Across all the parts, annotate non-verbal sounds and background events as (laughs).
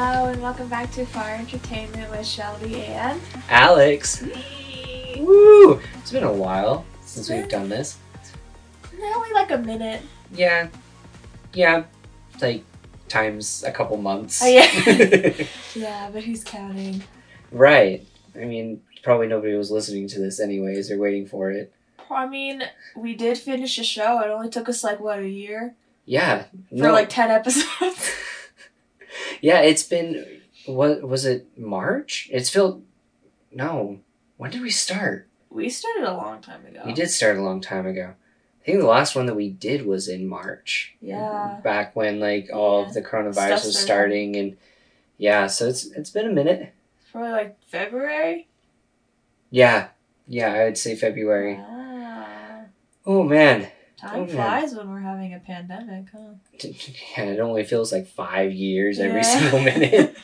Hello and welcome back to Fire Entertainment with Shelby and Alex. me. Woo! It's been a while since we've done this. Only like a minute. Yeah. Yeah. Like times a couple months. Oh, yeah. (laughs) Yeah, but who's counting? right. I mean, probably nobody was listening to this anyways or waiting for it. I mean, we did finish the show. It only took us like what a year Yeah. for No. like ten episodes. (laughs) yeah, it's been what was it March? It's felt no. When did we start? we started a long time ago. We did start a long time ago. I think the last one that we did was in March. Yeah. Back when like all Yeah. of the coronavirus Stuff was starting and yeah, so it's it's been a minute. Probably like February. Yeah. Yeah, I would say February. Ah, Oh man. Time flies when we're having a pandemic, huh? (laughs) Yeah, it only feels like five years every single (laughs) minute.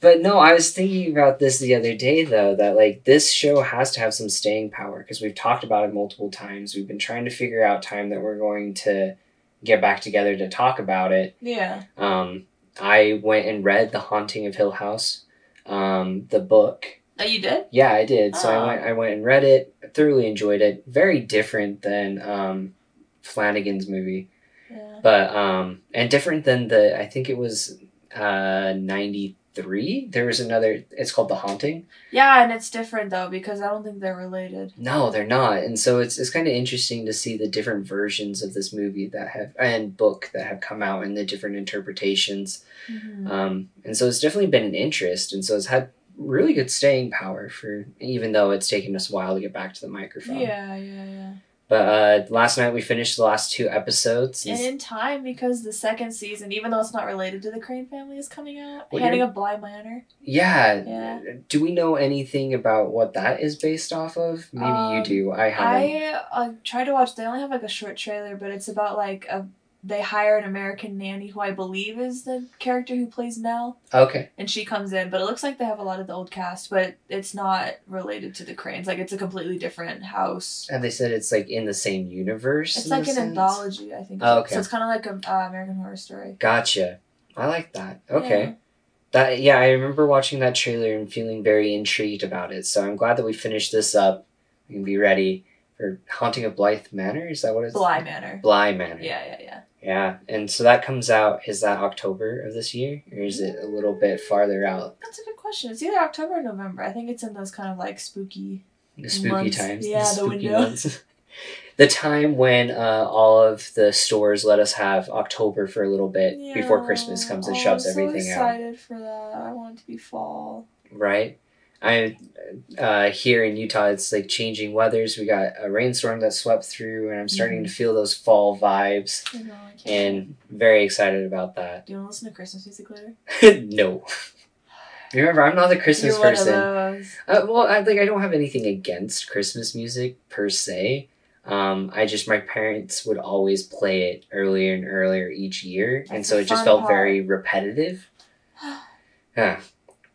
but no, I was thinking about this the other day though, that like this show has to have some staying power because we've talked about it multiple times. We've been trying to figure out time that we're going to get back together to talk about it. Yeah. Um, I went and read The Haunting of Hill House, um, the book. Oh, you did? Yeah, I did. So Oh. I went I went and read it, thoroughly enjoyed it. Very different than um, Flanagan's movie Yeah. but um and different than the i think it was uh 93 there was another it's called the haunting Yeah, and it's different though because I don't think they're related. no they're not and so it's it's kind of interesting to see the different versions of this movie that have and book that have come out and the different interpretations Mhm. um and so it's definitely been an interest and so it's had really good staying power for even though it's taken us a while to get back to the microphone Yeah, yeah, yeah. but uh last night we finished the last two episodes And in time, because the second season, even though it's not related to the Crane family, is coming out. Well, Haunting you're- of Bly Manor. Yeah. Yeah. Do we know anything about what that is based off of? Maybe you Um, do. I haven't. I uh, tried to watch. They only have like a short trailer, but it's about like a. They hire an American nanny who I believe is the character who plays Nell, Okay. and she comes in. But it looks like they have a lot of the old cast, but it's not related to the Cranes. Like it's a completely different house. And they said it's like in the same universe. It's like an sense? anthology, I think. Oh, okay. So it's kind of like a uh, American Horror Story. Gotcha. I like that. Okay. Yeah. That yeah, I remember watching that trailer and feeling very intrigued about it. So I'm glad that we finished this up. We can be ready for Haunting of Blythe Manor. Is that what it's? Bly Manor. Bly Manor. Yeah, yeah, yeah. Yeah. And so that comes out. Is that October of this year, or is it a little bit farther out? That's a good question. It's either October or November. I think it's in those kind of like spooky. The spooky Months. times. Yeah, the spooky window. (laughs) the time when uh, all of the stores let us have October for a little bit before Christmas comes and Oh, shoves I'm everything so out. excited for that. I want it to be fall. Right? I uh, here in Utah, it's like changing weathers. We got a rainstorm that swept through, and I'm starting Mm-hmm. to feel those fall vibes, know. And very excited about that. do you want to listen to Christmas music later? (laughs) no. Remember, I'm not a Christmas You're person. Uh, well, I like I don't have anything against Christmas music per se. Um, I just my parents would always play it earlier and earlier each year, and so it just felt part. very repetitive. (sighs) yeah.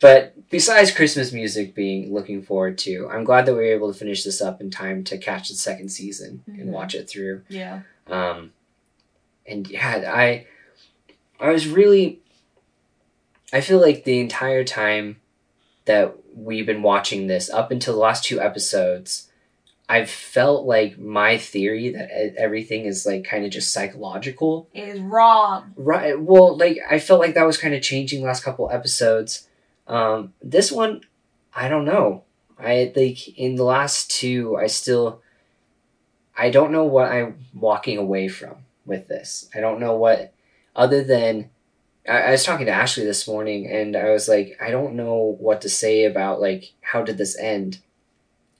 But besides Christmas music being looking forward to, I'm glad that we were able to finish this up in time to catch the second season Mhm. and watch it through. Yeah. Um, and yeah, I I was really I feel like the entire time that we've been watching this up until the last two episodes, I've felt like my theory that everything is like kind of just psychological. It is wrong. Right. Well, like I felt like that was kind of changing last couple episodes. Um, this one, I don't know. I like in the last two, I still, I don't know what I'm walking away from with this. I don't know what, other than, I, I was talking to Ashley this morning, and I was like, I don't know what to say about like how did this end.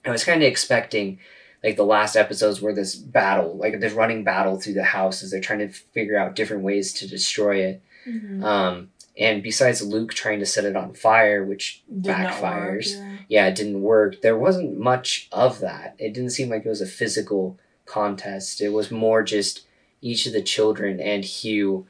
I was kind of expecting like the last episodes were this battle, like this running battle through the house as they're trying to figure out different ways to destroy it. Mm-hmm. Um, and besides Luke trying to set it on fire, which backfires. yeah. yeah, it didn't work. There wasn't much of that. It didn't seem like it was a physical contest. It was more just each of the children and Hugh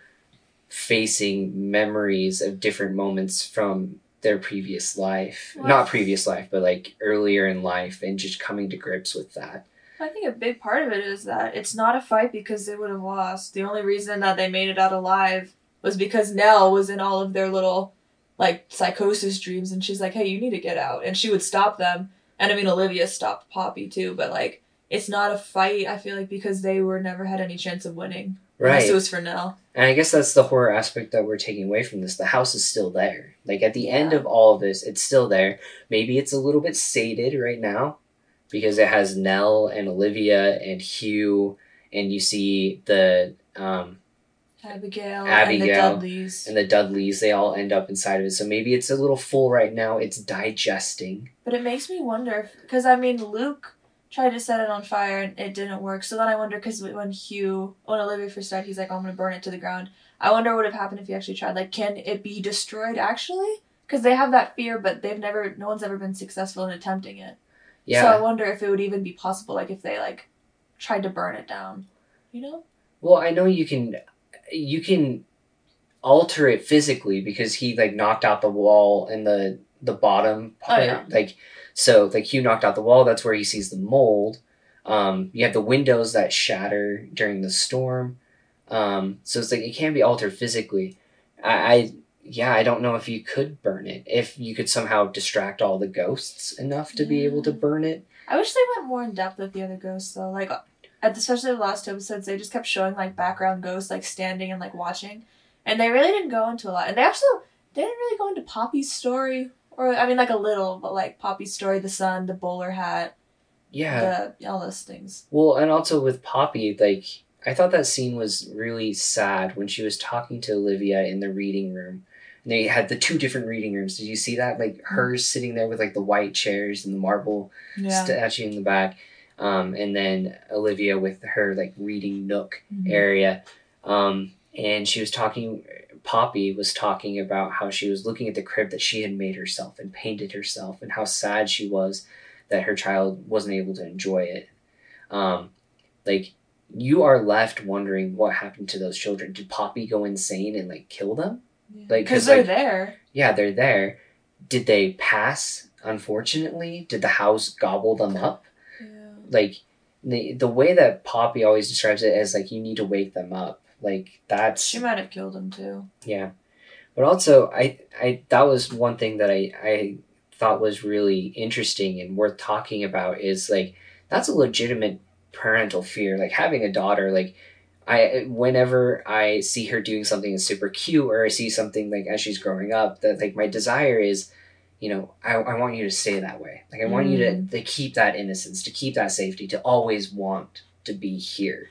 facing memories of different moments from their previous life. Well- Not previous life, but like earlier in life and just coming to grips with that. I think a big part of it is that it's not a fight because they would have lost. The only reason that they made it out alive was because Nell was in all of their little like psychosis dreams and she's like, Hey, you need to get out and she would stop them. And I mean Olivia stopped Poppy too, but like it's not a fight, I feel like, because they were never had any chance of winning. Right. Unless it was for Nell. And I guess that's the horror aspect that we're taking away from this. The house is still there. Like at the end of all of this, it's still there. Maybe it's a little bit sated right now because it has Nell and Olivia and Hugh, and you see the um, Abigail, and the Abigail Dudleys. and the Dudleys. They all end up inside of it. So maybe it's a little full right now. It's digesting. But it makes me wonder because I mean Luke tried to set it on fire and it didn't work. So then I wonder because when Hugh, when Olivia first died, he's like, oh, "I'm gonna burn it to the ground." I wonder what would have happened if he actually tried. Like, can it be destroyed actually? Because they have that fear, but they've never, no one's ever been successful in attempting it. Yeah. So I wonder if it would even be possible, like if they like tried to burn it down. You know? Well, I know you can you can alter it physically because he like knocked out the wall in the the bottom Oh, part. yeah. Like so like Hugh knocked out the wall, that's where he sees the mold. Um you have the windows that shatter during the storm. Um so it's like it can be altered physically. I, I yeah, I don't know if you could burn it. If you could somehow distract all the ghosts enough to be able to burn it. I wish they went more in depth with the other ghosts though. Like, especially the last two episodes, they just kept showing like background ghosts like standing and like watching, and they really didn't go into a lot. And they actually they didn't really go into Poppy's story, or I mean like a little, but like Poppy's story, the sun, the bowler hat, Yeah. the all those things. Well, and also with Poppy, like I thought that scene was really sad when she was talking to Olivia in the reading room. And they had the two different reading rooms. Did you see that? Like mm. hers sitting there with like the white chairs and the marble Yeah. statue in the back, um, and then Olivia with her like reading nook Mhm. area. Um, and she was talking. Poppy was talking about how she was looking at the crib that she had made herself and painted herself, and how sad she was that her child wasn't able to enjoy it. Um, like you are left wondering what happened to those children. Did Poppy go insane and like kill them? Yeah. like, 'cause, because they're like- there. Yeah, they're there. Did they pass? Unfortunately, did the house gobble them up? Like the the way that Poppy always describes it as like you need to wake them up. Like that's She might have killed him too. yeah. But also I I that was one thing that I I thought was really interesting and worth talking about is like that's a legitimate parental fear. Like having a daughter like I whenever I see her doing something that's super cute or I see something like as she's growing up that like my desire is you know, I, I want you to stay that way. Like I want you to, mm. to keep that innocence, to keep that safety, to always want to be here.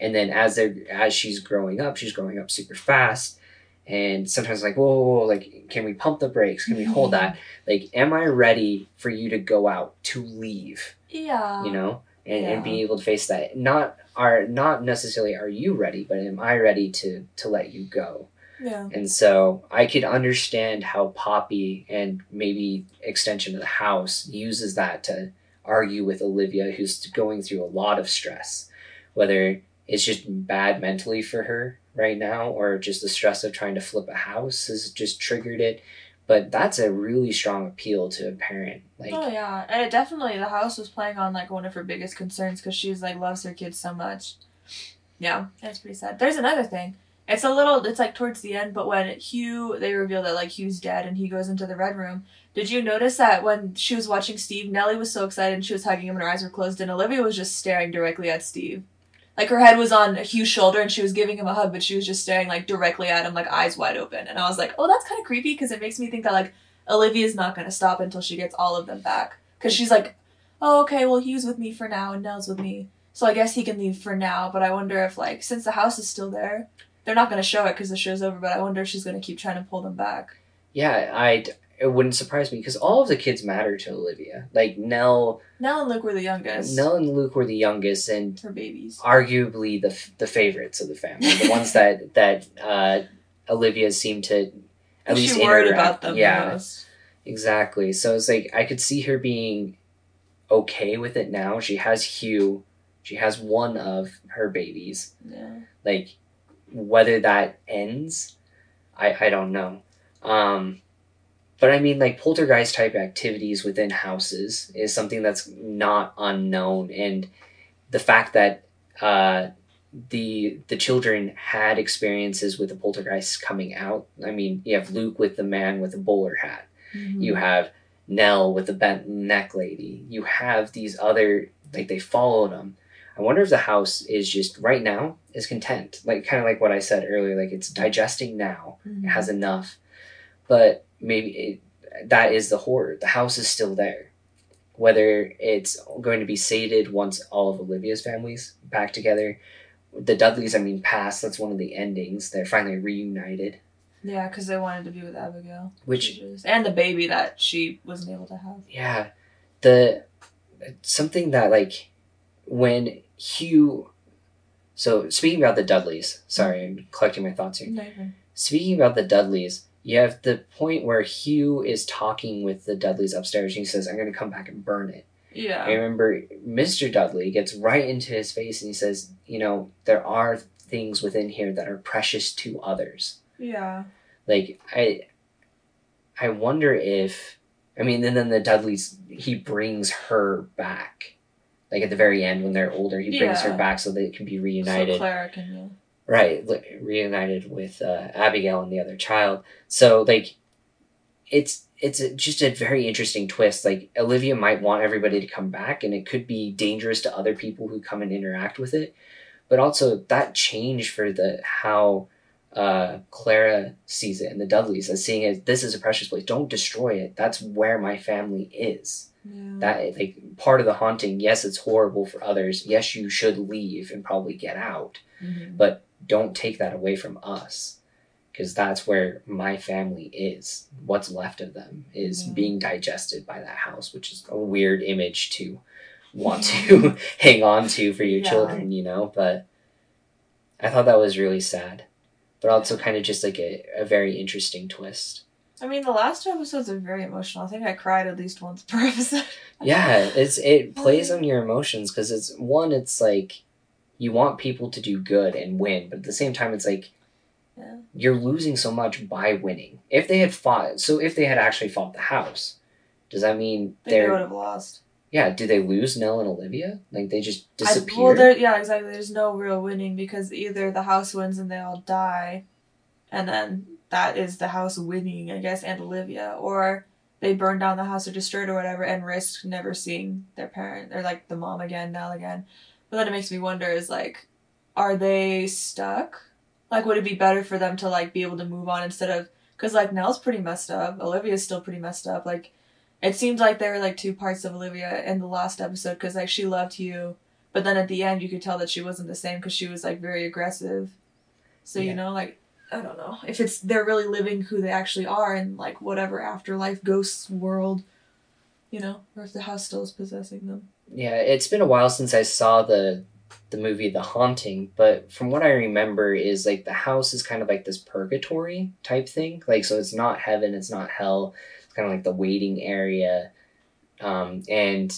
And then as they're as she's growing up, she's growing up super fast. And sometimes like, whoa, whoa, whoa, like, can we pump the brakes? Can we hold that? Mm-hmm. Like, am I ready for you to go out to leave? Yeah. You know, and, and Yeah. being able to face that. Not are not necessarily are you ready, but am I ready to to let you go? Yeah. And so I could understand how Poppy and maybe extension of the house uses that to argue with Olivia, who's going through a lot of stress, whether it's just bad mentally for her right now or just the stress of trying to flip a house has just triggered it. But that's a really strong appeal to a parent. Like, oh yeah, and it definitely the house was playing on like one of her biggest concerns because she's like loves her kids so much. Yeah, that's pretty sad. There's another thing. It's a little. It's like towards the end, but when Hugh they reveal that like Hugh's dead and he goes into the red room. Did you notice that when she was watching Steve, Nellie was so excited and she was hugging him and her eyes were closed, and Olivia was just staring directly at Steve. Like her head was on Hugh's shoulder and she was giving him a hug, but she was just staring like directly at him, like eyes wide open. And I was like, oh, that's kind of creepy because it makes me think that like Olivia's not going to stop until she gets all of them back. Because she's like, oh, okay, well, Hugh's with me for now and Nell's with me. So I guess he can leave for now. But I wonder if, like, since the house is still there, they're not going to show it because the show's over. But I wonder if she's going to keep trying to pull them back. yeah, I it wouldn't surprise me because all of the kids matter to Olivia. Like Nell, Nell and Luke were the youngest. Nell and Luke were the youngest, and Her babies. arguably the the favorites of the family, the ones that (laughs) that uh, Olivia seemed to at least she worried about them. the Yeah, most. exactly. So it's like I could see her being okay with it now. She has Hugh. She has one of her babies. Yeah. Like whether that ends, I I don't know. Um, but I mean, like poltergeist type activities within houses is something that's not unknown, and the fact that uh, the the children had experiences with the poltergeist coming out. I mean, you have Luke with the man with the bowler hat. Mhm. You have Nell with the bent neck lady. You have these other like they followed them. I wonder if the house is just right now is content, like kind of like what I said earlier. Like it's digesting now, Mhm. it has enough, but maybe it, that is the horror. The house is still there. Whether it's going to be sated once all of Olivia's families back together, the Dudleys, I mean, past. That's one of the endings. They're finally reunited, Yeah, because they wanted to be with Abigail. which and the baby that she wasn't able to have. yeah the something that like when hugh so speaking about the dudleys sorry i'm collecting my thoughts here you're- speaking about the dudleys you have the point where hugh is talking with the dudleys upstairs and he says i'm going to come back and burn it Yeah. I remember Mr. Dudley gets right into his face and he says, you know, there are things within here that are precious to others. Yeah. Like I I wonder if I mean and then the Dudleys he brings her back. Like at the very end when they're older, he brings her back so they can be reunited. So. Clara can yeah. Right, li- reunited with uh, Abigail and the other child. So like, it's it's a, just a very interesting twist. Like Olivia might want everybody to come back, and it could be dangerous to other people who come and interact with it. But also that change for the how uh, Clara sees it and the Dudleys as seeing it. This is a precious place. Don't destroy it. That's where my family is. Yeah. That like part of the haunting. Yes, it's horrible for others. Yes, you should leave and probably get out Mhm. don't take that away from us because that's where my family is what's left of them is Yeah. being digested by that house which is a weird image to want to (laughs) hang on to for your Yeah. children you know but i thought that was really sad but also kind of just like a, a very interesting twist I mean, the last two episodes are very emotional. I think I cried at least once per (laughs) episode. yeah it's it (laughs) plays on your emotions because it's one it's like you want people to do good and win but at the same time it's like Yeah. you're losing so much by winning if they had fought so if they had actually fought the house does that mean I they would have lost. yeah do they lose nell and olivia like they just I- disappear well, there, yeah, exactly. There's no real winning because either the house wins and they all die, and then that is the house winning, I guess, and Olivia, or they burn down the house or destroy it or whatever and risk never seeing their parent or like the mom again, Nell again. But then it makes me wonder: is like, are they stuck? Like, would it be better for them to like be able to move on instead of because like Nell's pretty messed up, Olivia's still pretty messed up. Like, it seemed like there were like two parts of Olivia in the last episode because like she loved you, but then at the end you could tell that she wasn't the same because she was like very aggressive. So Yeah. you know, like I don't know. If it's they're really living who they actually are in like whatever afterlife ghosts world, you know, or if the house still is possessing them. yeah it's been a while since i saw the the movie the haunting but from what i remember is like the house is kind of like this purgatory type thing. Like so it's not heaven it's not hell. It's kind of like the waiting area. Um, and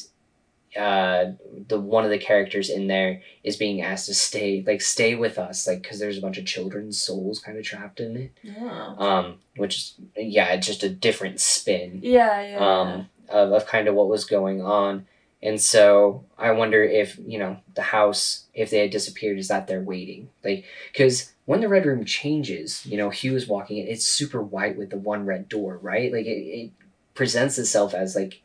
uh, the one of the characters in there is being asked to stay like stay with us like because there's a bunch of children's souls kind of trapped in it Yeah. um, which is yeah it's just a different spin Yeah, yeah. um, of, of kind of what was going on. And so I wonder if, you know, the house, if they had disappeared, is that they're waiting? Like, because when the Red Room changes, you know, Hugh is walking in, it's super white with the one red door, right? Like, it, it presents itself as, like,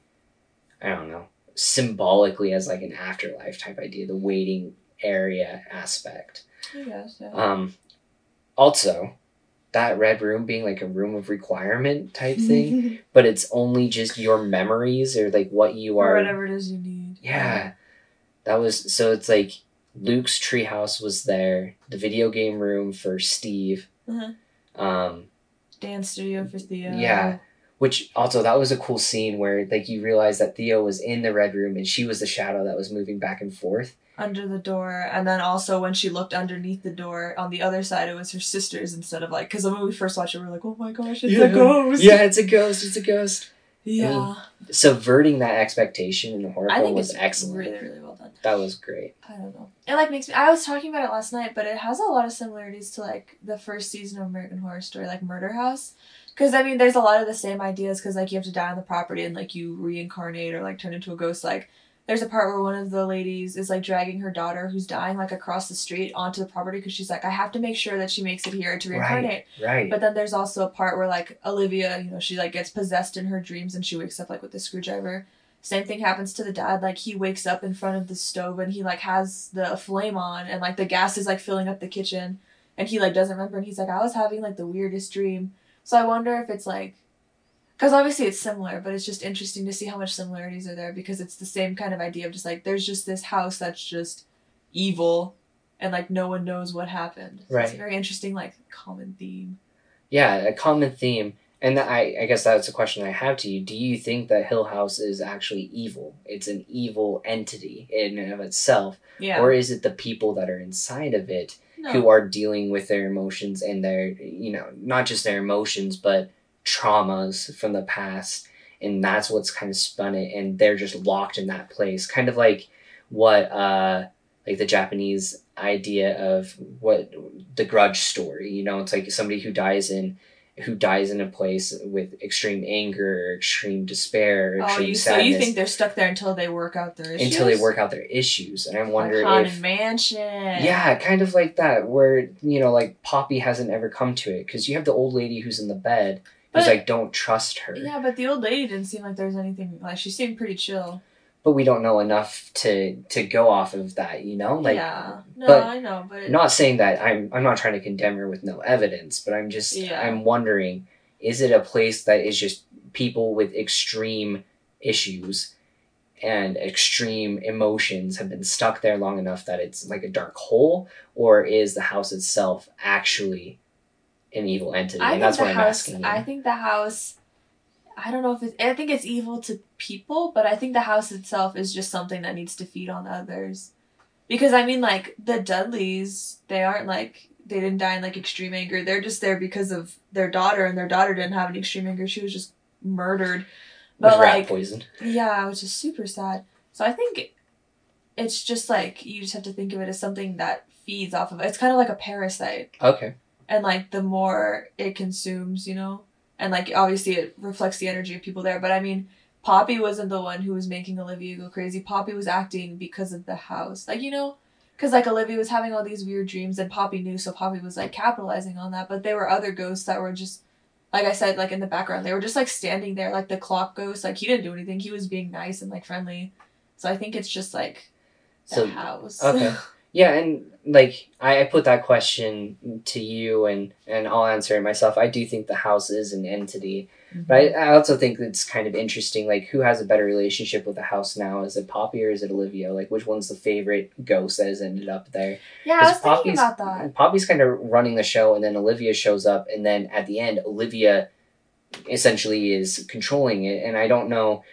I don't know, symbolically as, like, an afterlife type idea, the waiting area aspect. Guess, yeah. Um, also, that red room being like a room of requirement type thing, (laughs) but it's only just your memories or like what you or are. whatever it is you need. Yeah, that was so. It's like Luke's treehouse was there, the video game room for Steve. Mhm. Um, Dance studio for Theo. Yeah. Which also that was a cool scene where like you realize that Theo was in the red room and she was the shadow that was moving back and forth. Under the door, and then also when she looked underneath the door on the other side, it was her sisters instead of like because when we first watched it, we were like, "Oh my gosh, it's a ghost!" Yeah, it's a ghost. It's a ghost. yeah. Subverting that expectation in the horror film was excellent. really, really done. That was great. I don't know. It like makes me. I was talking about it last night, but it has a lot of similarities to like the first season of American Horror Story, like Murder House. Because I mean, there's a lot of the same ideas. Because like you have to die on the property and like you reincarnate or like turn into a ghost. Like there's a part where one of the ladies is like dragging her daughter who's dying like across the street onto the property because she's like, I have to make sure that she makes it here to reincarnate. Right. But then there's also a part where like Olivia, you know, she like gets possessed in her dreams and she wakes up like with a screwdriver. Same thing happens to the dad. Like he wakes up in front of the stove and he like has the flame on and like the gas is like filling up the kitchen and he like doesn't remember and he's like I was having like the weirdest dream. So I wonder if it's like because obviously it's similar, but it's just interesting to see how much similarities are there because it's the same kind of idea of just like there's just this house that's just evil and like no one knows what happened. So It's Right. a very interesting like common theme. Yeah, a common theme. And I, I guess that's a question I have to you. Do you think that Hill House is actually evil? It's an evil entity in and of itself, Yeah. or is it the people that are inside of it no. who are dealing with their emotions and their, you know, not just their emotions, but traumas from the past, and that's what's kind of spun it, and they're just locked in that place, kind of like what, uh, like the Japanese idea of what the grudge story. You know, it's like somebody who dies in who dies in a place with extreme anger, extreme despair, or Oh, extreme you so you think they're stuck there until they work out their issues? until they work out their issues. And I wonder like Haunted if Mansion. yeah, kind of like that, where you know, like Poppy hasn't ever come to it because you have the old lady who's in the bed who's But- like, don't trust her, Yeah, but the old lady didn't seem like there was anything like she seemed pretty chill. But we don't know enough to to go off of that, you know. Like, yeah, no, but I know, but not saying that I'm I'm not trying to condemn her with no evidence, but I'm just Yeah. I'm wondering, is it a place that is just people with extreme issues and extreme emotions have been stuck there long enough that it's like a dark hole, or is the house itself actually an evil entity? I and that's what I'm asking. You. I think the house. I don't know if it's. I think it's evil to people, but I think the house itself is just something that needs to feed on others. Because I mean, like the Dudleys, they aren't like they didn't die in like extreme anger. They're just there because of their daughter, and their daughter didn't have any extreme anger. She was just murdered. With But rat like, poison. Yeah, which is super sad. So I think it's just like you just have to think of it as something that feeds off of it. It's kind of like a parasite. Okay. And like the more it consumes, you know, and like obviously it reflects the energy of people there. But I mean, Poppy wasn't the one who was making Olivia go crazy. Poppy was acting because of the house. Like, you know, because like Olivia was having all these weird dreams and Poppy knew, so Poppy was like capitalizing on that. But there were other ghosts that were just, like I said, like in the background, they were just like standing there, like the clock ghost. Like he didn't do anything. He was being nice and like friendly. So I think it's just like the So house. okay. (laughs) Yeah, and like I, I put that question to you, and and I'll answer it myself. I do think the house is an entity, mm-hmm. but I, I also think it's kind of interesting. Like, who has a better relationship with the house now? Is it Poppy or is it Olivia? Like, which one's the favorite ghost that has ended up there? yeah, I was 'Cause thinking about that. Poppy's kind of running the show, and then Olivia shows up, and then at the end, Olivia essentially is controlling it. And I don't know,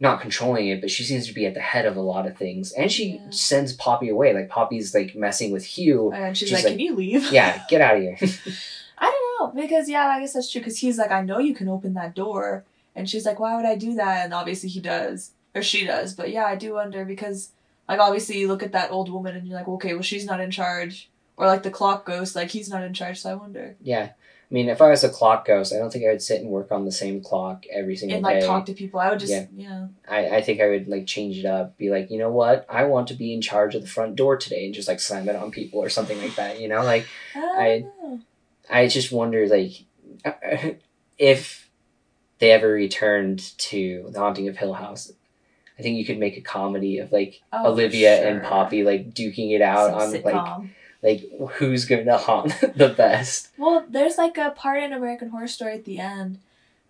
not controlling it, but she seems to be at the head of a lot of things, and she Yeah. sends Poppy away. Like Poppy's like messing with Hugh. Oh, and she's, she's like, like, "Can you leave?" Yeah, get out of here. (laughs) (laughs) I don't know because yeah, I guess that's true. Because he's like, "I know you can open that door," and she's like, "Why would I do that?" And obviously he does, or she does. But yeah, I do wonder because like obviously you look at that old woman and you're like, okay, well she's not in charge, or like the clock ghost, like he's not in charge. So I wonder yeah. I mean, if I was a clock ghost, I don't think I would sit and work on the same clock every single day. and like talk to people. I would just Yeah. yeah. I, I think I would like change it up, be like, you know what, I want to be in charge of the front door today, and just like slam it on people or something like that. You know, like I, oh, I- know. I just wonder, like, (laughs) if they ever returned to the Haunting of Hill House. I think you could make a comedy of like Oh, Olivia for and. Poppy like duking it out Some on sitcom. like who's going to haunt (laughs) the best. Well, there's like a part in American Horror Story at the end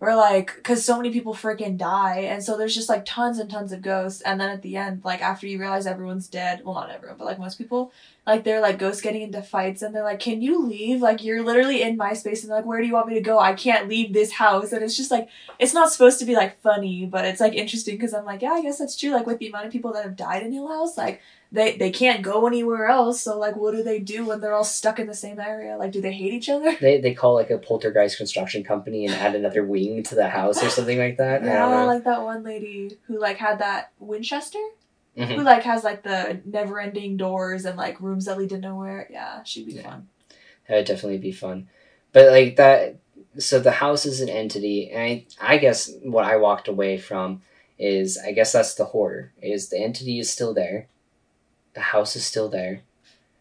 where like because so many people freaking die, and so there's just like tons and tons of ghosts, and then at the end, like after you realize everyone's dead, well not everyone, but like most people, like they're like ghosts getting into fights, and they're like, "Can you leave? Like you're literally in my space, and like, where do you want me to go? I can't leave this house." And it's just like it's not supposed to be like funny, but it's like interesting because I'm like, yeah, I guess that's true. Like with the amount of people that have died in Hill House, like they they can't go anywhere else. So like, what do they do when they're all stuck in the same area? Like, do they hate each other? They they call like a poltergeist construction company and add another wing to the house or something like that. (laughs) I Yeah, know. like that one lady who like had that Winchester, Mhm. who like has like the never-ending doors and like rooms that lead to nowhere. Yeah, she'd be Yeah. fun. That would definitely be fun. But like that so the house is an entity and I I guess what I walked away from is I guess that's the horror is the entity is still there, the house is still there,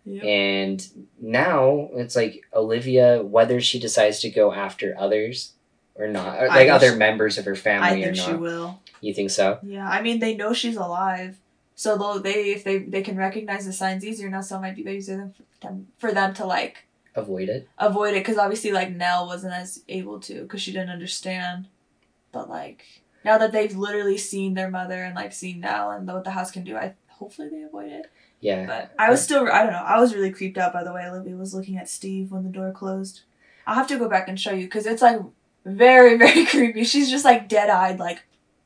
Yep. and now it's like Olivia whether she decides to go after others or not, or like other she- members of her I family or think she will. You think so? Yeah, I mean they know she's alive, so they'll they if they they can recognize the signs easier now. So it might be easier for them, for them to like Avoid it. avoid it because obviously like Nell wasn't as able to because she didn't understand, but like now that they've literally seen their mother and like seen Nell and what the house can do, I hopefully they avoided. Yeah. But I was still I don't know I was really creeped out by the way Olivia was looking at Steve when the door closed. I'll have to go back and show you because it's like very (laughs) very creepy. She's just like dead eyed like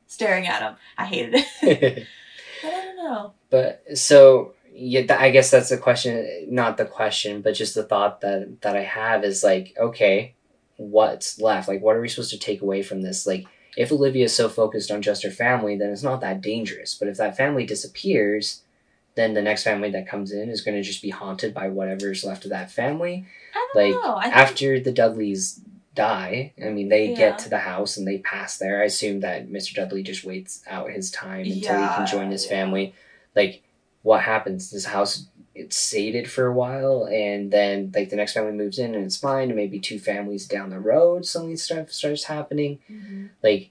staring at him. I hated it. (laughs) but I don't know. But so yeah, th- I guess that's the question. Not the question, but just the thought that that I have is like, okay, what's left? Like, what are we supposed to take away from this? Like, if Olivia is so focused on just her family, then it's not that dangerous. But if that family disappears, then the next family that comes in is going to just be haunted by whatever's left of that family. I don't Like, know. I think, After the Dudleys die, I mean, they Yeah. get to the house and they pass there. I assume that Mr. Dudley just waits out his time until he can join his yeah. family. Like, what happens? This house it's sated for a while, and then like the next family moves in and it's fine. And maybe two families down the road, something stuff starts happening. Mhm. Like,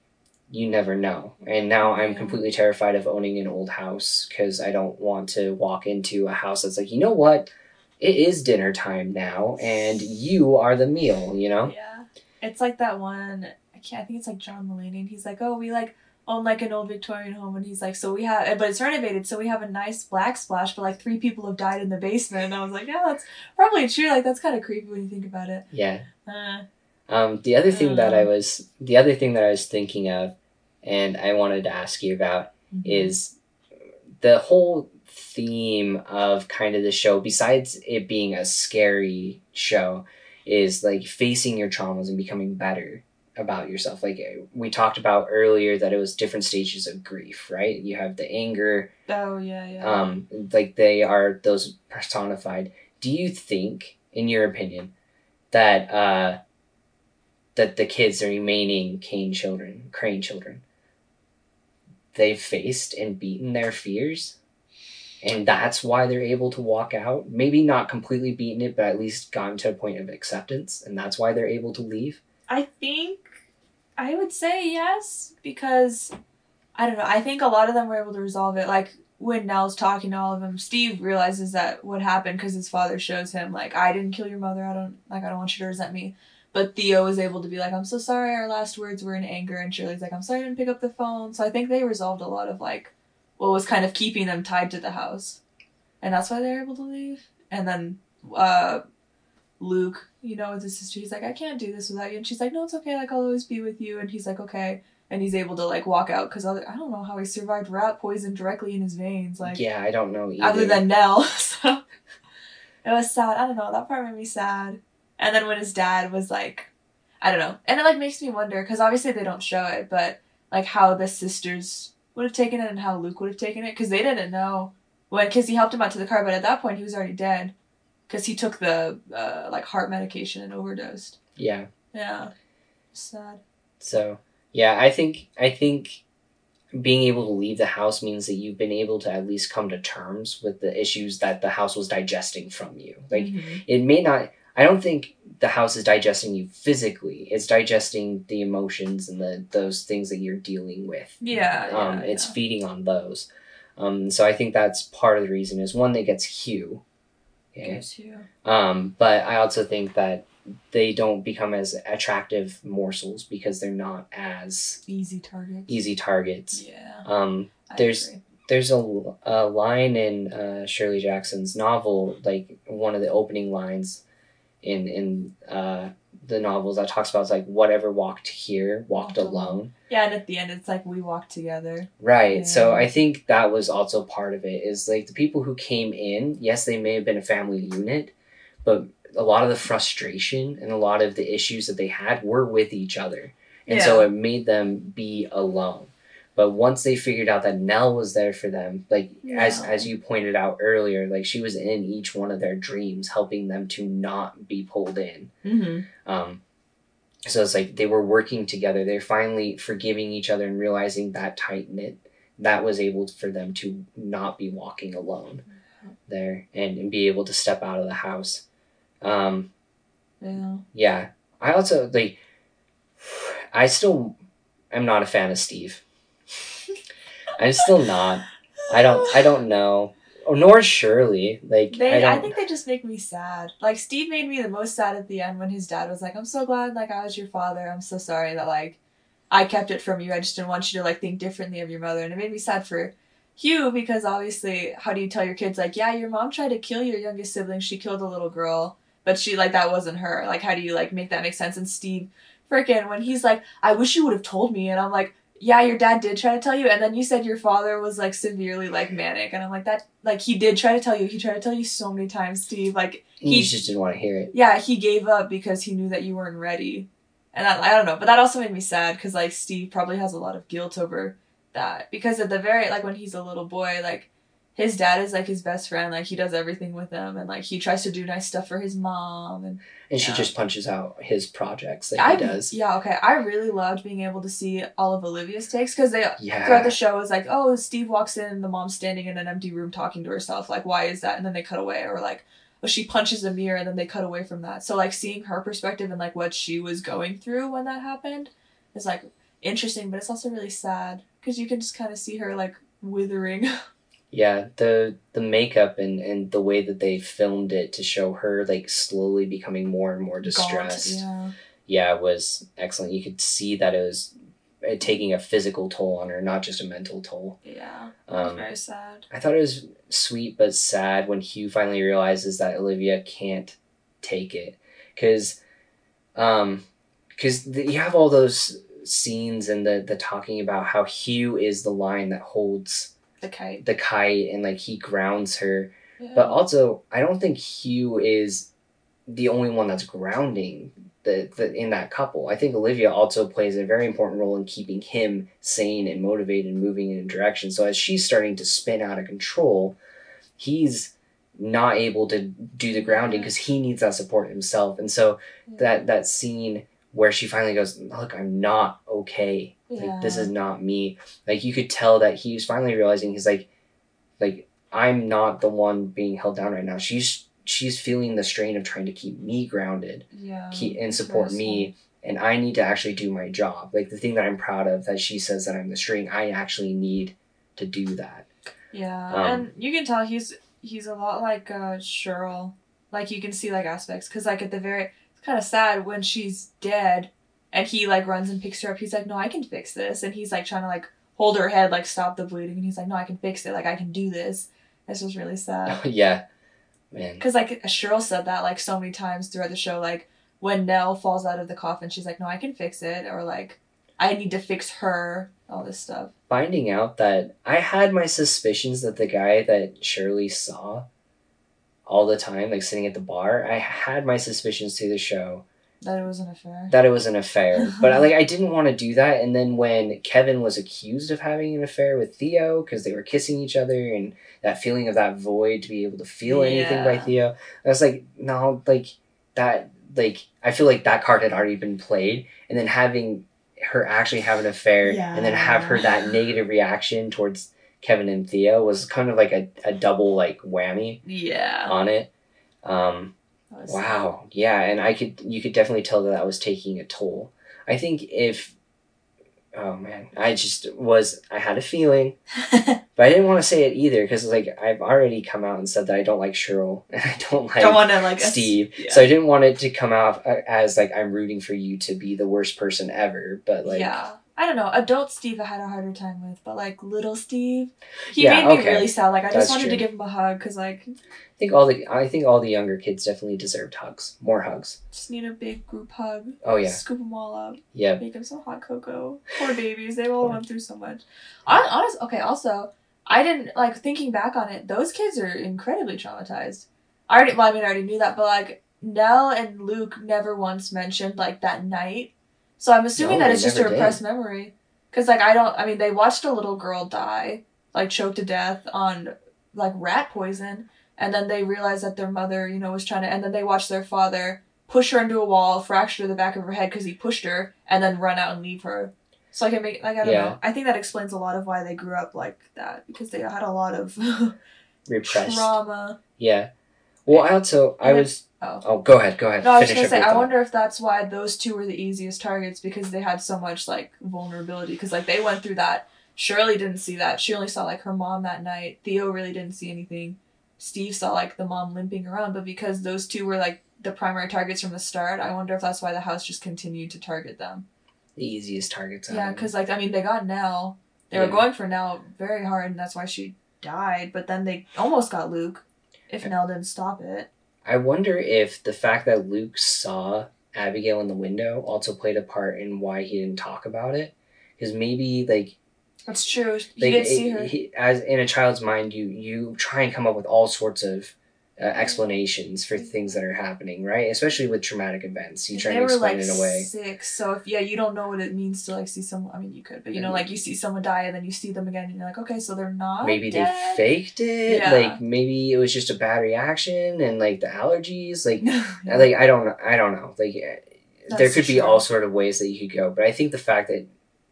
you never know. And now I'm completely terrified of owning an old house because I don't want to walk into a house that's like, you know what? It is dinner time now, and you are the meal. You know. Yeah, it's like that one. I can't. I think it's like John Mulaney, and he's like, "Oh, we like own like an old Victorian home," and he's like, "So we have, but it's renovated, so we have a nice black splash, but like three people have died in the basement." And I was like, "Yeah, that's probably true. Like that's kind of creepy when you think about it." Yeah. Uh, Um, the other thing that I was the other thing that I was thinking of, and I wanted to ask you about is the whole theme of kind of the show. Besides it being a scary show, is like facing your traumas and becoming better about yourself. Like we talked about earlier, that it was different stages of grief. Right? You have the anger. oh yeah, yeah. Um, like they are those personified. Do you think, in your opinion, that uh, that the kids, the remaining Kane children, Crane children, they've faced and beaten their fears, and that's why they're able to walk out. Maybe not completely beaten it, but at least gotten to a point of acceptance, and that's why they're able to leave. I think I would say yes because I don't know. I think a lot of them were able to resolve it. Like when Nell's talking to all of them, Steve realizes that what happened because his father shows him like I didn't kill your mother. I don't like I don't want you to resent me. But Theo was able to be like I'm so sorry. Our last words were in anger, and Shirley's like I'm sorry I didn't pick up the phone. So I think they resolved a lot of like what was kind of keeping them tied to the house, and that's why they're able to leave. And then uh Luke, you know, with his sister, he's like, I can't do this without you. And she's like, No, it's okay. Like, I'll always be with you. And he's like, Okay. And he's able to, like, walk out because I don't know how he survived rat poison directly in his veins. Like, yeah, I don't know either. other than Nell. (laughs) so it was sad. I don't know. That part made me sad. And then when his dad was like, I don't know. And it, like, makes me wonder because obviously they don't show it, but, like, how the sisters would have taken it and how Luke would have taken it because they didn't know. When, because he helped him out to the car, but at that point he was already dead because he took the uh, like heart medication and overdosed. yeah. Yeah, sad. So yeah, I think I think being able to leave the house means that you've been able to at least come to terms with the issues that the house was digesting from you. Like Mhm. it may not I don't think the house is digesting you physically. It's digesting the emotions and the those things that you're dealing with. yeah, Um yeah, it's yeah. feeding on those. Um so I think that's part of the reason is one that gets Hugh. Okay. Gives you. Um, but I also think that they don't become as attractive morsels because they're not as easy targets. easy targets. Yeah, Um, there's- there's a, a line in uh, Shirley Jackson's novel, like one of the opening lines in in uh, the novels that talks about is like whatever walked here walked Walked alone. alone. yeah, and at the end it's like we walked together. Right. So I think that was also part of it is like the people who came in, yes, they may have been a family unit, but a lot of the frustration and a lot of the issues that they had were with each other. And so it made them be alone. But once they figured out that Nell was there for them, like as Yeah. as you pointed out earlier, like she was in each one of their dreams, helping them to not be pulled in. Mm-hmm. Um, so it's like they were working together. They're finally forgiving each other and realizing that tight knit that was able for them to not be walking alone there and, and be able to step out of the house. Um, Yeah. yeah, I also like. I still am not a fan of Steve. I'm still not. I don't. I don't know. Or nor Shirley. Like I They, don't. I, think they just make me sad. Like Steve made me the most sad at the end when his dad was like, "I'm so glad like I was your father. I'm so sorry that like I kept it from you. I just didn't want you to like think differently of your mother." And it made me sad for Hugh because obviously, how do you tell your kids like, "Yeah, your mom tried to kill your youngest sibling. She killed a little girl, but she like that wasn't her." Like, how do you like make that make sense? And Steve, freaking when he's like, "I wish you would have told me," and I'm like. Yeah, your dad did try to tell you, and then you said your father was like severely like manic, and I'm like that. Like he did try to tell you. He tried to tell you so many times, Steve. Like he just didn't want to hear it. yeah, he gave up because he knew that you weren't ready. And I, I don't know, but that also made me sad because like Steve probably has a lot of guilt over that because at the very like when he's a little boy, like his dad is like his best friend, like he does everything with him, and like he tries to do nice stuff for his mom, and And she Yeah. just punches out his projects that I he does. yeah okay, I really loved being able to see all of Olivia's takes because they Yeah. throughout the show is like, oh, Steve walks in, the mom's standing in an empty room talking to herself. Like, why is that? And then they cut away, or like, oh, she punches a mirror, and then they cut away from that. So like seeing her perspective and like what she was going through when that happened is like interesting, but it's also really sad because you can just kind of see her like withering. (laughs) Yeah, the the makeup and and the way that they filmed it to show her like slowly becoming more and more distressed. yeah. yeah, was excellent. You could see that it was taking a physical toll on her, not just a mental toll. Yeah. Um, very sad. I thought it was sweet but sad when Hugh finally realizes that Olivia can't take it, because, um, because you have all those scenes and the the talking about how Hugh is the line that holds The kite. the kite and like he grounds her, Yeah. but also I don't think Hugh is the only one that's grounding the, the in that couple. I think Olivia also plays a very important role in keeping him sane and motivated and moving in a direction. So as she's starting to spin out of control, he's not able to do the grounding because he needs that support himself. And so that that scene where she finally goes, "Look, I'm not okay. Like this is not me." Like you could tell that he's finally realizing he's like like I'm not the one being held down right now. She's she's feeling the strain of trying to keep me grounded yeah. keep, and support me and I need to actually do my job. Like the thing that I'm proud of that she says that I'm the string, I actually need to do that. Yeah, Um, and you can tell he's he's a lot like uh Shirley. Like you can see like aspects because like at the very it's kind of sad when she's dead and he like runs and picks her up. He's like, no, I can fix this, and he's like trying to like hold her head, like stop the bleeding, and he's like, no, I can fix it. Like I can do this. This was really sad (laughs) yeah. Man. because like Shirley said that like so many times throughout the show. Like when Nell falls out of the coffin, she's like, no, I can fix it, or like I need to fix her. All this stuff. Finding out that I had my suspicions that the guy that Shirley saw all the time, like sitting at the bar, I had my suspicions through the show That it was an affair. that it was an affair. (laughs) but I, like I didn't want to do that. And then when Kevin was accused of having an affair with Theo because they were kissing each other and that feeling of that void to be able to feel anything by Theo, I was like, no, like that, like I feel like that card had already been played, and then having her actually have an affair and then have her that negative reaction towards Kevin and Theo was kind of like a, a double like whammy yeah. on it. Um, was Wow. Yeah, and I could you could definitely tell that that was taking a toll. I think if oh man, I just was I had a feeling, (laughs) but I didn't want to say it either because like I've already come out and said that I don't like Shirley and (laughs) I don't like Don't want to like Steve. Yeah. So I didn't want it to come out uh, as like I'm rooting for you to be the worst person ever, but like yeah. I don't know. Adult Steve I had a harder time with, but like little Steve, he Yeah, made me really sad. Like I That's just wanted true. to give him a hug because like I think all the I think all the younger kids definitely deserved hugs, more hugs. just need a big group hug. Oh yeah, Scoop them all up. yeah. Make them some hot cocoa. Poor babies. They've all went through so much. Hon- Honest. Okay. Also, I didn't like thinking back on it. Those kids are incredibly traumatized. I already. Well, I mean, I already knew that, but like Nell and Luke never once mentioned like that night. So I'm assuming No, that it's just a never did. repressed memory. Cause like I don't. I mean, they watched a little girl die, like choked to death on like rat poison, and then they realized that their mother, you know, was trying to. And then they watched their father push her into a wall, fracture the back of her head because he pushed her, and then run out and leave her. So I can make like I don't Yeah. know. I think that explains a lot of why they grew up like that because they had a lot of (laughs) Repressed. trauma. Yeah. Well, I also I was. Oh. Oh, go ahead. Go ahead. No, I was gonna say, I wonder if that's why those two were the easiest targets because they had so much like vulnerability. Because like they went through that. Shirley didn't see that. She only saw like her mom that night. Theo really didn't see anything. Steve saw like the mom limping around, but because those two were like the primary targets from the start, I wonder if that's why the house just continued to target them. the easiest targets. Yeah, because like I mean they got Nell. They Yeah. were going for Nell very hard, and that's why she died. But then they almost got Luke, if Nell didn't stop it. I wonder if the fact that Luke saw Abigail in the window also played a part in why he didn't talk about it. Because maybe like, That's true. He like did see it- her. he- as in a child's mind, you you try and come up with all sorts of uh, explanations for things that are happening, right? Especially with traumatic events, you try they were explain like it away. six, so if yeah, you don't know what it means to like see someone. I mean, you could, but you know, Mhm. like you see someone die and then you see them again, and you're like, okay, so they're not. Maybe they faked it. Yeah. Like maybe it was just a bad reaction and like the allergies. Like (laughs) Yeah. like I don't I don't know. Like there That's could be all sort of ways that you could go, but I think the fact that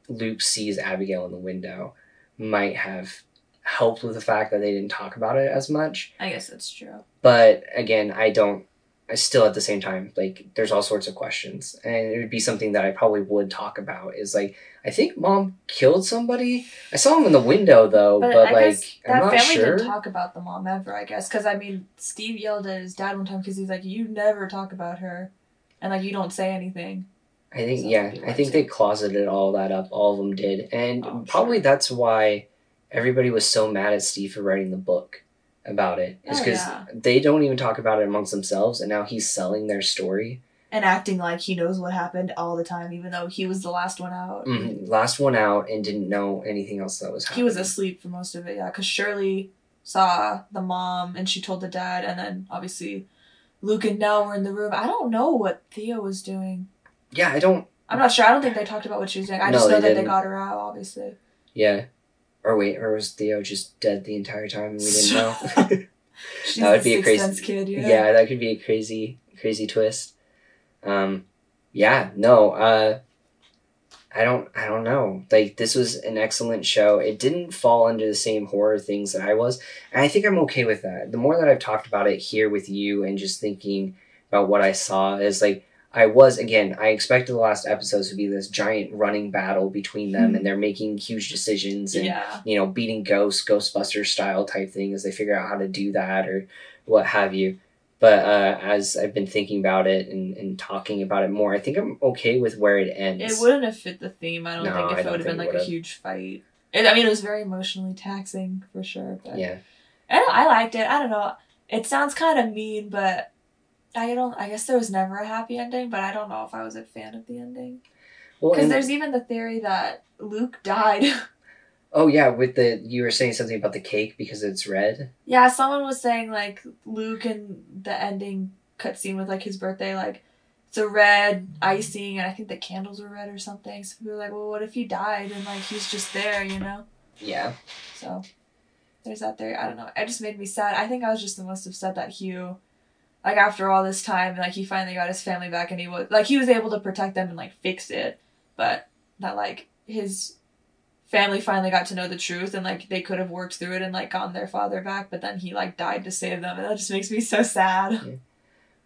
Luke sees Abigail in the window might have helped with the fact that they didn't talk about it as much. I guess that's true. But again, I don't. I still at the same time like there's all sorts of questions, and it would be something that I probably would talk about. Is like I think mom killed somebody. I saw him in the window though, but, But, like guess I'm not family sure. didn't talk about the mom ever. I guess because I mean, Steve yelled at his dad one time because he's like, "You never talk about her," and like you don't say anything. I think So yeah, I think they closeted all that up. All of them did, and Oh, probably sure. that's why everybody was so mad at Steve for writing the book about it. Is Oh, because yeah. they don't even talk about it amongst themselves, and now he's selling their story. And acting like he knows what happened all the time, even though he was the last one out. Mhm. Last one out and didn't know anything else that was happening He was asleep for most of it, yeah. Because Shirley saw the mom and she told the dad, and then obviously Luke and Nell were in the room. I don't know what Theo was doing. Yeah, I don't. I'm not sure. I don't think they talked about what she was doing. I No, just know they that they didn't. got her out, obviously. Yeah. Or wait, or was Theo just dead the entire time and we didn't know? (laughs) (laughs) That would be a crazy- kid, yeah. yeah, that could be a crazy, crazy twist. Um, yeah, no, uh, I don't, I don't know. Like this was an excellent show. It didn't fall under the same horror things that I was, and I think I'm okay with that. The more that I've talked about it here with you and just thinking about what I saw is like. I was again. I expected the last episodes to be this giant running battle between them, Mhm. and they're making huge decisions and Yeah. you know, beating ghosts, Ghostbuster style type thing as they figure out how to do that or what have you. But uh, as I've been thinking about it and, and talking about it more, I think I'm okay with where it ends. It wouldn't have fit the theme, I don't No, think, if it would have been like a huge fight. It, I mean, it was very emotionally taxing, for sure. But Yeah. I, don't, I liked it. I don't know. It sounds kind of mean, but I don't. I guess there was never a happy ending, but I don't know if I was a fan of the ending. Because and, there's even the theory that Luke died. (laughs) oh yeah, with the you were saying something about the cake because it's red. yeah, someone was saying like Luke and the ending cutscene with like his birthday, like it's a red icing, and I think the candles were red or something. So people were like, well, what if he died and like he's just there, you know? Yeah. So there's that theory. I don't know. It just made me sad. I think I was just the most upset that Hugh, like after all this time, like he finally got his family back and he was like he was able to protect them and like fix it, but that like his family finally got to know the truth and like they could have worked through it and like gotten their father back, but then he like died to save them and that just makes me so sad.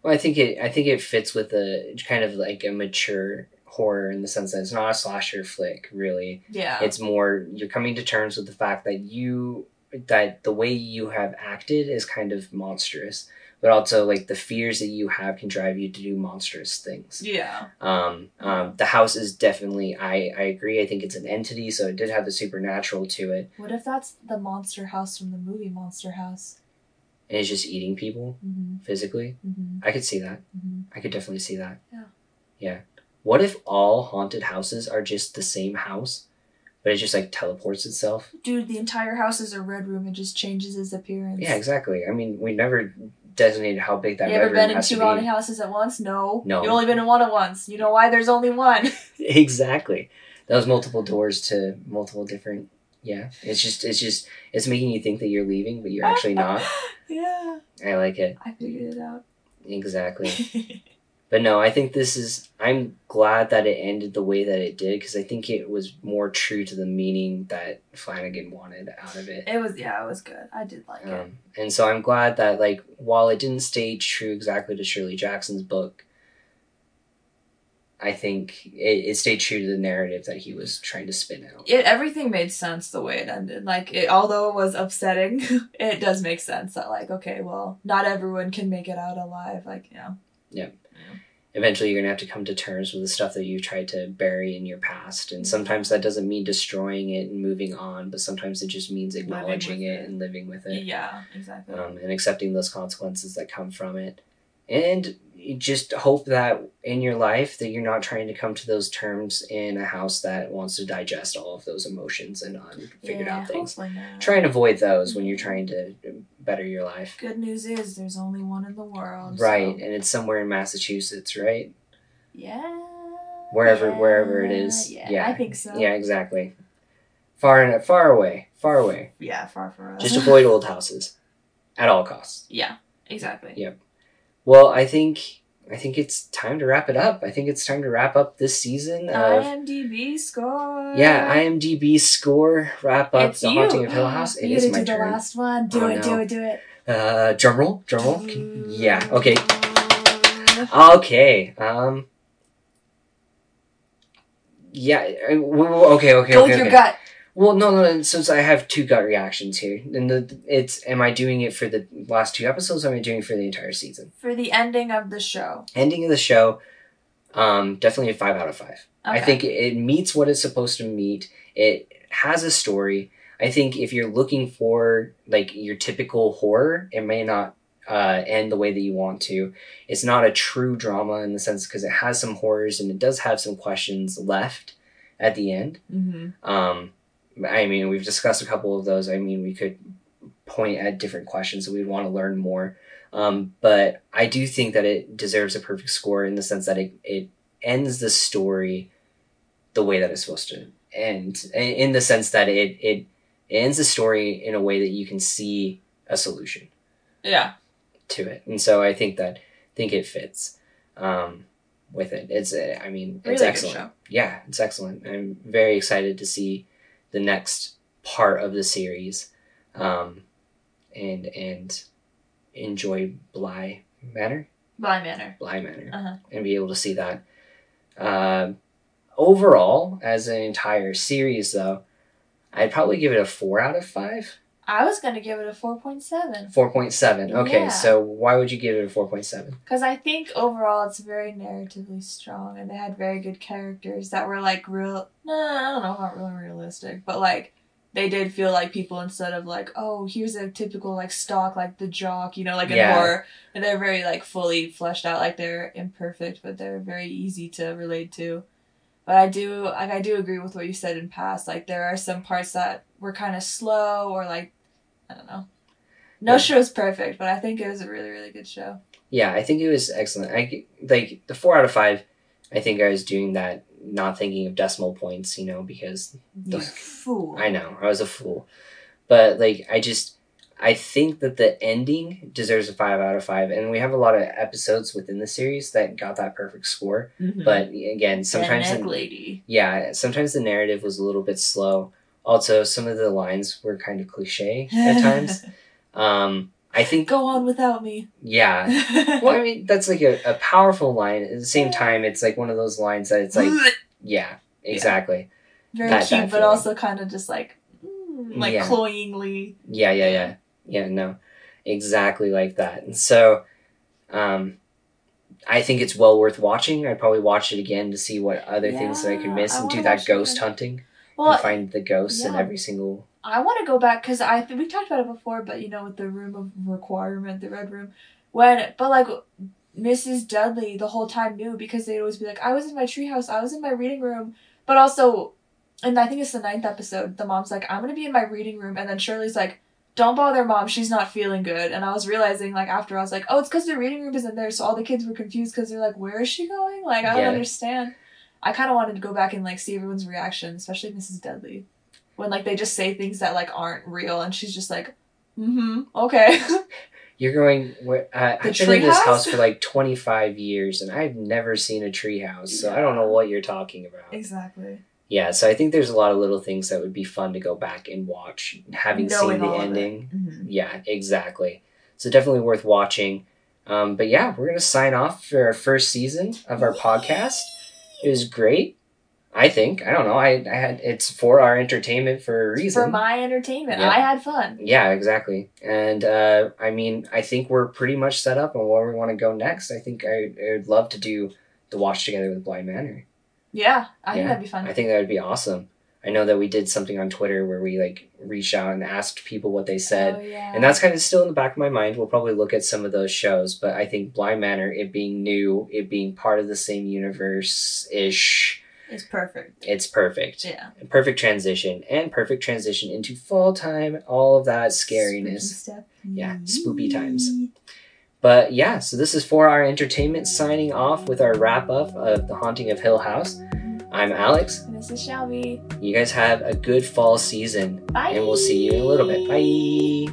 Well, I think it. I think it fits with a kind of like a mature horror in the sense that it's not a slasher flick, really. Yeah. it's more you're coming to terms with the fact that you that the way you have acted is kind of monstrous but also like the fears that you have can drive you to do monstrous things yeah. um, um, the house is definitely I, I agree i think it's an entity so it did have the supernatural to it What if that's the monster house from the movie Monster House? and it's just eating people Mm-hmm. physically Mm-hmm. i could see that Mm-hmm. i could definitely see that Yeah. yeah what if all haunted houses are just the same house but it just like teleports itself Dude, the entire house is a red room. It just changes its appearance. Yeah, exactly. I mean, we never designated how big that you ever been in two haunted be. houses at once? No. No. You've only been in one at once. You know why there's only one? (laughs) exactly. Those multiple doors to multiple different. Yeah, it's just it's just it's making you think that you're leaving, but you're actually not. (laughs) yeah. I like it I figured it out. exactly. (laughs) but no, I think this is. I'm glad that it ended the way that it did because I think it was more true to the meaning that Flanagan wanted out of it. It was yeah, it was good. I did like it. Um, and so I'm glad that like while it didn't stay true exactly to Shirley Jackson's book, I think it, it stayed true to the narrative that he was trying to spin out. It everything made sense the way it ended. Like it, although it was upsetting, (laughs) it does make sense that like okay, well, not everyone can make it out alive. Like you know. Eventually, you're gonna have to come to terms with the stuff that you tried to bury in your past, and sometimes that doesn't mean destroying it and moving on, but sometimes it just means acknowledging it, it. and living with it. Yeah, exactly. um, and accepting those consequences that come from it. And just hope that in your life that you're not trying to come to those terms in a house that wants to digest all of those emotions and unfigured yeah, out things. Try and avoid those when you're mm-hmm. trying to better your life. Good news is there's only one in the world. Right, so- and it's somewhere in Massachusetts, right? Yeah. Wherever- yeah, wherever it is. Yeah, Yeah. I think so. Yeah, exactly. Far and far away, far away. Yeah, far from us. Just avoid old houses at all costs. (laughs) yeah, exactly. Yeah. Well, I think I think it's time to wrap it up. I think it's time to wrap up this season of IMDb score. yeah IMDb score. Wrap up It's the you. Haunting of Hill House. It you is my do the last one. Do Oh, it, do it, do it. Uh, drum roll, drum roll. Yeah. Okay. Okay. Um. Yeah. W- Okay. Okay. Go okay, with your gut. Well, no, no. Since I have two gut reactions here, and the it's am I doing it for the last two episodes? or Am I doing it for the entire season? For the ending of the show. Ending of the show. Um, definitely a five out of five. I think it meets what it's supposed to meet. It has a story. I think if you're looking for like your typical horror, it may not uh, end the way that you want to. It's not a true drama in the sense because it has some horrors and it does have some questions left at the end. Mm-hmm. Um, I mean, we've discussed a couple of those. I mean, we could point at different questions that we'd want to learn more. Um, but I do think that it deserves a perfect score in the sense that it, it ends the story the way that it's supposed to end. In the sense that it, it ends the story in a way that you can see a solution Yeah. to it. And so I think that, think it fits, um, with it. It's, I mean, it's Really good excellent show. yeah, it's excellent. I'm very excited to see the next part of the series, um, and and enjoy Bly Manor, Bly Manor. Bly Manor, Uh-huh. and be able to see that. Um overall, as an entire series, though, I'd probably give it a four out of five. I was gonna give it a four point seven. Four point seven. Okay, Yeah. so why would you give it a four point seven? Because I think overall it's very narratively strong and they had very good characters that were like real no, I don't know, not really realistic, but like they did feel like people instead of like, oh, here's a typical like stock like the jock, you know, like in Yeah. horror. And they're very like fully fleshed out, like they're imperfect, but they're very easy to relate to. But I do like I do agree with what you said in past. Like there are some parts that were kind of slow or like I don't know. No Yeah. show's perfect, but I think it was a really really good show. Yeah, I think it was excellent. I like the four out of five. I think I was doing that, not thinking of decimal points, you know, because You fool. I know I was a fool, but like I just I think that the ending deserves a five out of five, and we have a lot of episodes within the series that got that perfect score. Mhm. But again, sometimes the, lady. yeah, sometimes the narrative was a little bit slow. Also, some of the lines were kind of cliche at (laughs) times. Um, I think Go on without me. yeah. (laughs) Well, I mean, that's like a, a powerful line. At the same time, it's like one of those lines that it's like, (laughs) yeah, exactly. very that- cute, that but also kind of just like, mm, like Yeah. cloyingly. Yeah, yeah, yeah. Yeah, no. Exactly like that. And so um I think it's well worth watching. I'd probably watch it again to see what other things that I could miss I and do that watch it ghost hunting Well, and find the ghosts in every single I want to go back because I think we talked about it before, but you know, with the room of requirement, the red room, when but like Mrs. Dudley the whole time knew because they'd always be like, I was in my treehouse, I was in my reading room, but also, and I think it's the ninth episode. The mom's like, I'm gonna be in my reading room, and then Shirley's like. Don't bother mom, she's not feeling good. And I was realizing, like, after I was like, oh, it's because the reading room isn't there. So all the kids were confused because they're like, where is she going? Like, I don't Yeah. understand. I kind of wanted to go back and, like, see everyone's reaction, especially Mrs. Dudley when like they just say things that like aren't real and she's just like mm-hmm okay (laughs) You're going. where- Uh, I've been in this treehouse? house for like 25 years, and I've never seen a tree house, so I don't know what you're talking about. Exactly. Yeah, so I think there's a lot of little things that would be fun to go back and watch, having Knowing seen the all of it. ending. Mhm. Yeah, exactly. So definitely worth watching. Um, but yeah, we're gonna sign off for our first season of our podcast. It was great. I think. I don't know. I, I had it's for our entertainment for a reason. For my entertainment, Yeah. I had fun. yeah, exactly. And uh, I mean, I think we're pretty much set up on where we want to go next. I think I, I would love to do the watch together with Bly Manor. Yeah, I think that'd be fun. I think that would be awesome. I know that we did something on Twitter where we like reached out and asked people what they said. Oh, yeah. And that's kind of still in the back of my mind. We'll probably look at some of those shows, but I think Bly Manor, it being new, it being part of the same universe ish, it's perfect. it's perfect. Yeah. Perfect transition and perfect transition into fall time, all of that scariness. Yeah, spoopy times. But yeah, so this is for our entertainment signing off with our wrap up of The Haunting of Hill House. I'm Alex. And this is Shelby. You guys have a good fall season, Bye. and we'll see you in a little bit. Bye.